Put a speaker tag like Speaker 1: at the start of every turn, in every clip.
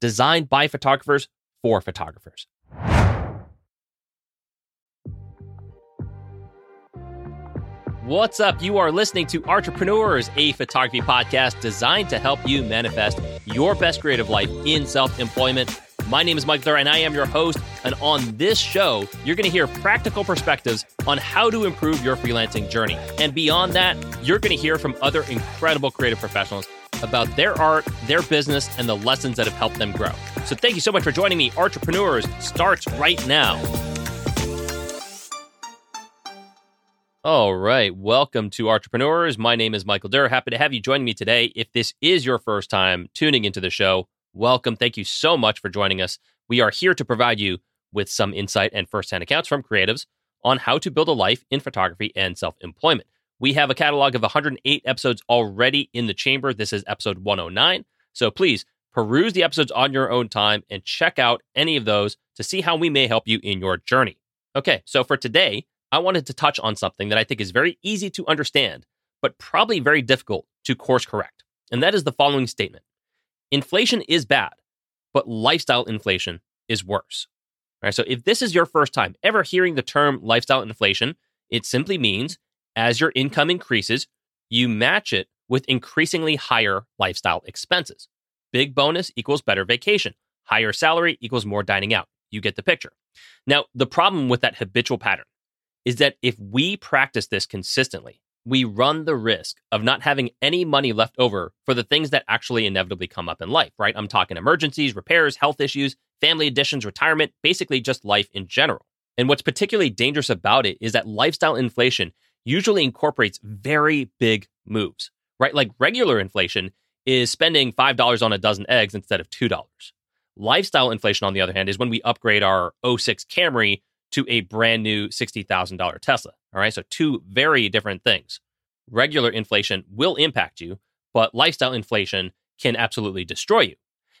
Speaker 1: designed by photographers for photographers. What's up? You are listening to Entrepreneurs, a photography podcast designed to help you manifest your best creative life in self employment. My name is Mike Thur, and I am your host. And on this show, you're going to hear practical perspectives on how to improve your freelancing journey. And beyond that, you're going to hear from other incredible creative professionals about their art, their business, and the lessons that have helped them grow. So thank you so much for joining me. Entrepreneurs starts right now. All right. Welcome to Entrepreneurs. My name is Michael Durr. Happy to have you joining me today. If this is your first time tuning into the show, welcome. Thank you so much for joining us. We are here to provide you with some insight and firsthand accounts from creatives on how to build a life in photography and self employment. We have a catalog of 108 episodes already in the chamber. This is episode 109. So please peruse the episodes on your own time and check out any of those to see how we may help you in your journey. Okay, so for today, I wanted to touch on something that I think is very easy to understand, but probably very difficult to course correct. And that is the following statement Inflation is bad, but lifestyle inflation is worse. All right, so if this is your first time ever hearing the term lifestyle inflation, it simply means as your income increases, you match it with increasingly higher lifestyle expenses. Big bonus equals better vacation. Higher salary equals more dining out. You get the picture. Now, the problem with that habitual pattern is that if we practice this consistently, we run the risk of not having any money left over for the things that actually inevitably come up in life, right? I'm talking emergencies, repairs, health issues, family additions, retirement, basically just life in general. And what's particularly dangerous about it is that lifestyle inflation usually incorporates very big moves, right? Like regular inflation is spending $5 on a dozen eggs instead of $2. Lifestyle inflation, on the other hand, is when we upgrade our 06 Camry to a brand new $60,000 Tesla. All right. So, two very different things. Regular inflation will impact you, but lifestyle inflation can absolutely destroy you.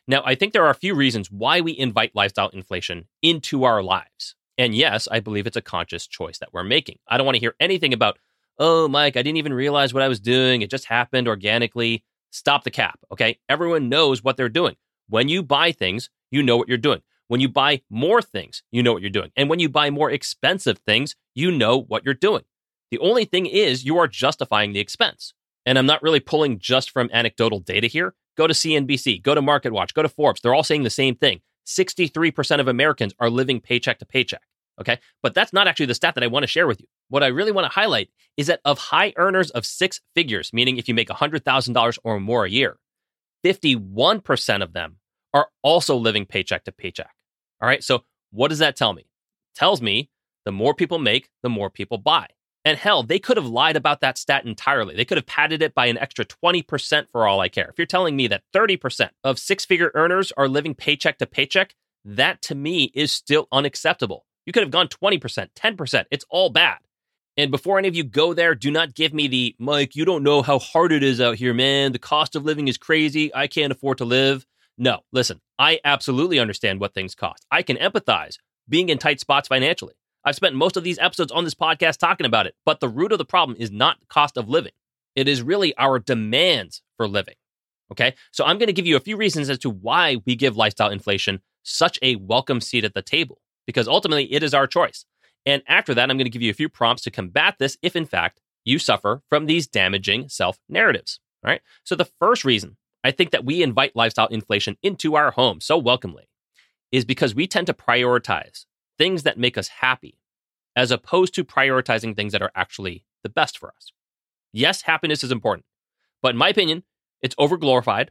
Speaker 1: Now, I think there are a few reasons why we invite lifestyle inflation into our lives. And yes, I believe it's a conscious choice that we're making. I don't want to hear anything about, oh, Mike, I didn't even realize what I was doing. It just happened organically. Stop the cap. Okay. Everyone knows what they're doing. When you buy things, you know what you're doing. When you buy more things, you know what you're doing. And when you buy more expensive things, you know what you're doing. The only thing is you are justifying the expense. And I'm not really pulling just from anecdotal data here. Go to CNBC, go to MarketWatch, go to Forbes. They're all saying the same thing. 63% of Americans are living paycheck to paycheck. Okay. But that's not actually the stat that I want to share with you. What I really want to highlight is that of high earners of six figures, meaning if you make $100,000 or more a year, 51% of them are also living paycheck to paycheck. All right. So what does that tell me? It tells me the more people make, the more people buy. And hell, they could have lied about that stat entirely. They could have padded it by an extra 20% for all I care. If you're telling me that 30% of six figure earners are living paycheck to paycheck, that to me is still unacceptable. You could have gone 20%, 10%. It's all bad. And before any of you go there, do not give me the Mike, you don't know how hard it is out here, man. The cost of living is crazy. I can't afford to live. No, listen, I absolutely understand what things cost. I can empathize being in tight spots financially. I've spent most of these episodes on this podcast talking about it, but the root of the problem is not cost of living. It is really our demands for living. Okay. So I'm going to give you a few reasons as to why we give lifestyle inflation such a welcome seat at the table, because ultimately it is our choice. And after that, I'm going to give you a few prompts to combat this if, in fact, you suffer from these damaging self narratives. All right. So the first reason I think that we invite lifestyle inflation into our home so welcomely is because we tend to prioritize things that make us happy as opposed to prioritizing things that are actually the best for us. Yes, happiness is important, but in my opinion, it's overglorified.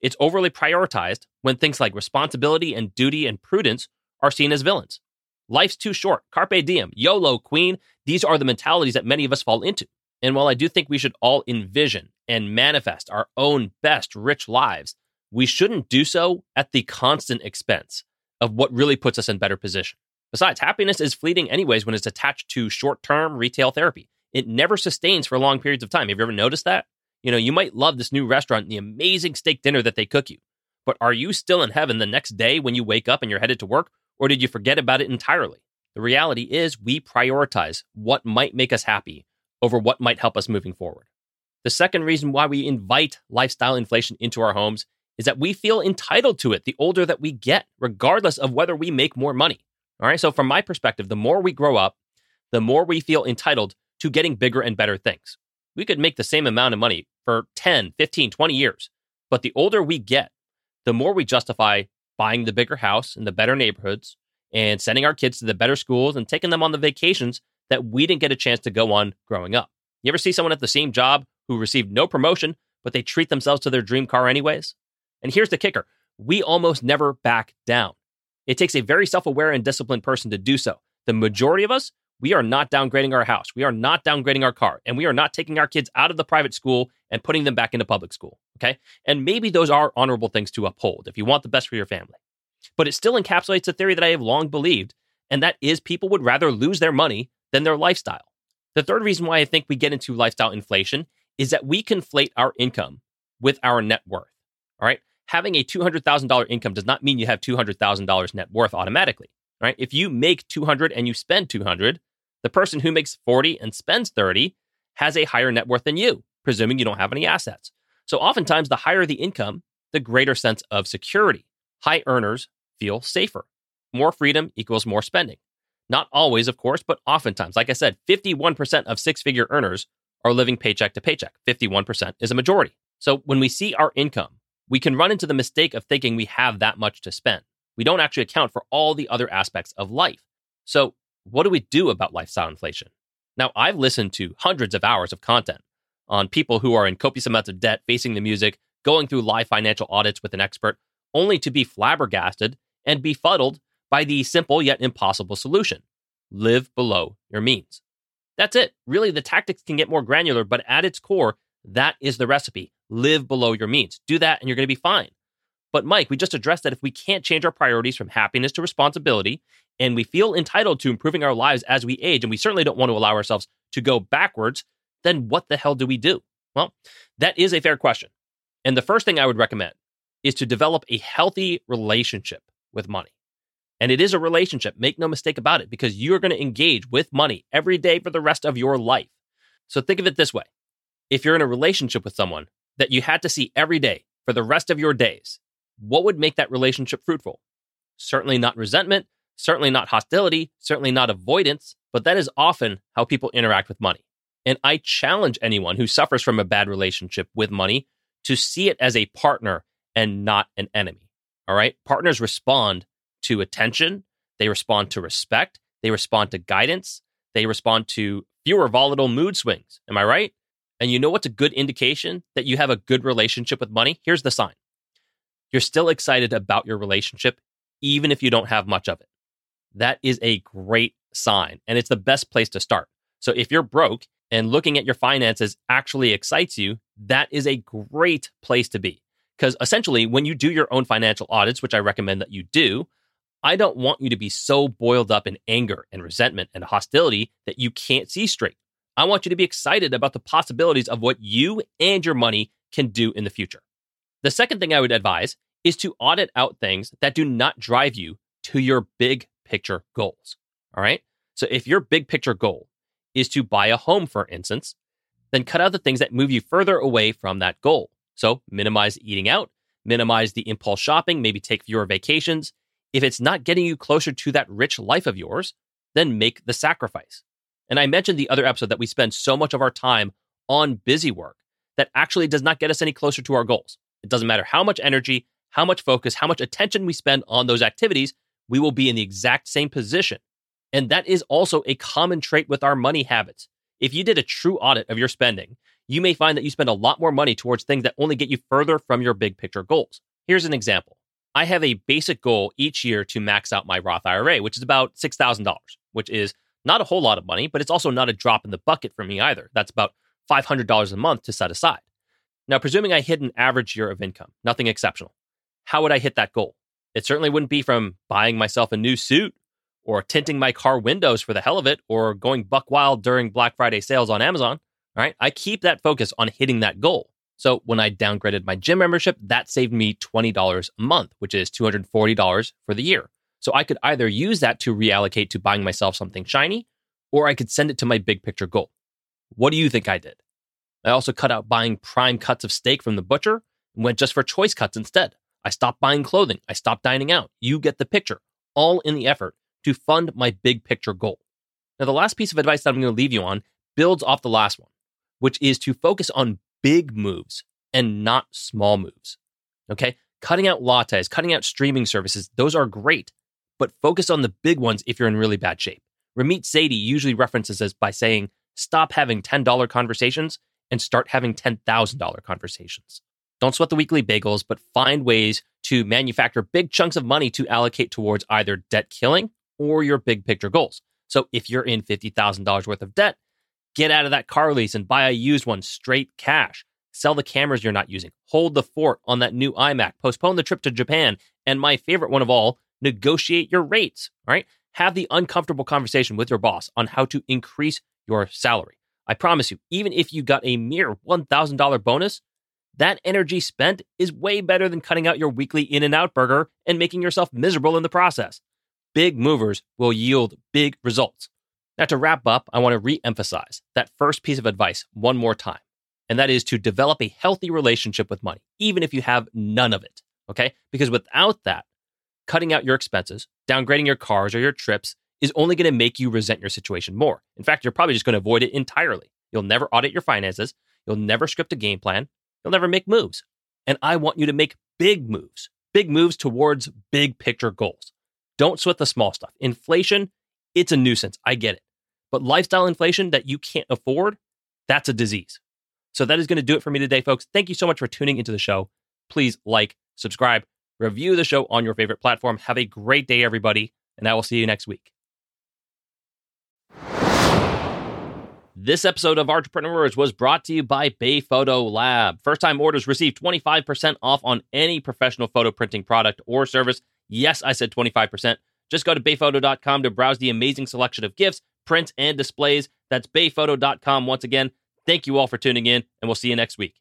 Speaker 1: It's overly prioritized when things like responsibility and duty and prudence are seen as villains. Life's too short. Carpe diem, YOLO, Queen. These are the mentalities that many of us fall into. And while I do think we should all envision and manifest our own best rich lives, we shouldn't do so at the constant expense of what really puts us in better position. Besides, happiness is fleeting anyways when it's attached to short term retail therapy. It never sustains for long periods of time. Have you ever noticed that? You know, you might love this new restaurant and the amazing steak dinner that they cook you, but are you still in heaven the next day when you wake up and you're headed to work, or did you forget about it entirely? The reality is, we prioritize what might make us happy over what might help us moving forward. The second reason why we invite lifestyle inflation into our homes is that we feel entitled to it the older that we get, regardless of whether we make more money. All right. So, from my perspective, the more we grow up, the more we feel entitled to getting bigger and better things. We could make the same amount of money for 10, 15, 20 years. But the older we get, the more we justify buying the bigger house in the better neighborhoods and sending our kids to the better schools and taking them on the vacations that we didn't get a chance to go on growing up. You ever see someone at the same job who received no promotion, but they treat themselves to their dream car anyways? And here's the kicker we almost never back down. It takes a very self aware and disciplined person to do so. The majority of us, we are not downgrading our house. We are not downgrading our car. And we are not taking our kids out of the private school and putting them back into public school. Okay. And maybe those are honorable things to uphold if you want the best for your family. But it still encapsulates a theory that I have long believed, and that is people would rather lose their money than their lifestyle. The third reason why I think we get into lifestyle inflation is that we conflate our income with our net worth. All right having a $200,000 income does not mean you have $200,000 net worth automatically, right? If you make 200 and you spend 200, the person who makes 40 and spends 30 has a higher net worth than you, presuming you don't have any assets. So oftentimes the higher the income, the greater sense of security. High earners feel safer. More freedom equals more spending. Not always, of course, but oftentimes. Like I said, 51% of six figure earners are living paycheck to paycheck. 51% is a majority. So when we see our income we can run into the mistake of thinking we have that much to spend. We don't actually account for all the other aspects of life. So, what do we do about lifestyle inflation? Now, I've listened to hundreds of hours of content on people who are in copious amounts of debt, facing the music, going through live financial audits with an expert, only to be flabbergasted and befuddled by the simple yet impossible solution live below your means. That's it. Really, the tactics can get more granular, but at its core, that is the recipe live below your means. Do that and you're going to be fine. But Mike, we just addressed that if we can't change our priorities from happiness to responsibility, and we feel entitled to improving our lives as we age, and we certainly don't want to allow ourselves to go backwards, then what the hell do we do? Well, that is a fair question. And the first thing I would recommend is to develop a healthy relationship with money. And it is a relationship, make no mistake about it, because you're going to engage with money every day for the rest of your life. So think of it this way if you're in a relationship with someone, that you had to see every day for the rest of your days, what would make that relationship fruitful? Certainly not resentment, certainly not hostility, certainly not avoidance, but that is often how people interact with money. And I challenge anyone who suffers from a bad relationship with money to see it as a partner and not an enemy. All right. Partners respond to attention, they respond to respect, they respond to guidance, they respond to fewer volatile mood swings. Am I right? And you know what's a good indication that you have a good relationship with money? Here's the sign you're still excited about your relationship, even if you don't have much of it. That is a great sign, and it's the best place to start. So if you're broke and looking at your finances actually excites you, that is a great place to be. Because essentially, when you do your own financial audits, which I recommend that you do, I don't want you to be so boiled up in anger and resentment and hostility that you can't see straight. I want you to be excited about the possibilities of what you and your money can do in the future. The second thing I would advise is to audit out things that do not drive you to your big picture goals. All right. So if your big picture goal is to buy a home, for instance, then cut out the things that move you further away from that goal. So minimize eating out, minimize the impulse shopping, maybe take fewer vacations. If it's not getting you closer to that rich life of yours, then make the sacrifice. And I mentioned the other episode that we spend so much of our time on busy work that actually does not get us any closer to our goals. It doesn't matter how much energy, how much focus, how much attention we spend on those activities, we will be in the exact same position. And that is also a common trait with our money habits. If you did a true audit of your spending, you may find that you spend a lot more money towards things that only get you further from your big picture goals. Here's an example. I have a basic goal each year to max out my Roth IRA, which is about $6,000, which is not a whole lot of money, but it's also not a drop in the bucket for me either. That's about $500 a month to set aside. Now, presuming I hit an average year of income, nothing exceptional, how would I hit that goal? It certainly wouldn't be from buying myself a new suit or tinting my car windows for the hell of it or going buck wild during Black Friday sales on Amazon. All right. I keep that focus on hitting that goal. So when I downgraded my gym membership, that saved me $20 a month, which is $240 for the year. So I could either use that to reallocate to buying myself something shiny, or I could send it to my big picture goal. What do you think I did? I also cut out buying prime cuts of steak from the butcher and went just for choice cuts instead. I stopped buying clothing. I stopped dining out. You get the picture, all in the effort to fund my big picture goal. Now, the last piece of advice that I'm going to leave you on builds off the last one, which is to focus on big moves and not small moves. Okay. Cutting out lattes, cutting out streaming services, those are great, but focus on the big ones if you're in really bad shape. Ramit Sethi usually references this by saying, stop having $10 conversations and start having $10,000 conversations. Don't sweat the weekly bagels, but find ways to manufacture big chunks of money to allocate towards either debt killing or your big picture goals. So if you're in $50,000 worth of debt, get out of that car lease and buy a used one straight cash. Sell the cameras you're not using. Hold the fort on that new iMac. Postpone the trip to Japan. And my favorite one of all, negotiate your rates, right? Have the uncomfortable conversation with your boss on how to increase your salary. I promise you, even if you got a mere $1,000 bonus, that energy spent is way better than cutting out your weekly In-N-Out burger and making yourself miserable in the process. Big movers will yield big results. Now, to wrap up, I want to re emphasize that first piece of advice one more time, and that is to develop a healthy relationship with money, even if you have none of it. Okay? Because without that, cutting out your expenses, downgrading your cars or your trips is only going to make you resent your situation more. In fact, you're probably just going to avoid it entirely. You'll never audit your finances. You'll never script a game plan. You'll never make moves. And I want you to make big moves, big moves towards big picture goals. Don't sweat the small stuff. Inflation, it's a nuisance. I get it. But lifestyle inflation that you can't afford, that's a disease. So that is going to do it for me today, folks. Thank you so much for tuning into the show. Please like, subscribe, review the show on your favorite platform. Have a great day, everybody, and I will see you next week. This episode of Entrepreneurs was brought to you by Bay Photo Lab. First time orders receive 25% off on any professional photo printing product or service. Yes, I said 25%. Just go to bayphoto.com to browse the amazing selection of gifts, prints, and displays. That's bayphoto.com. Once again, thank you all for tuning in, and we'll see you next week.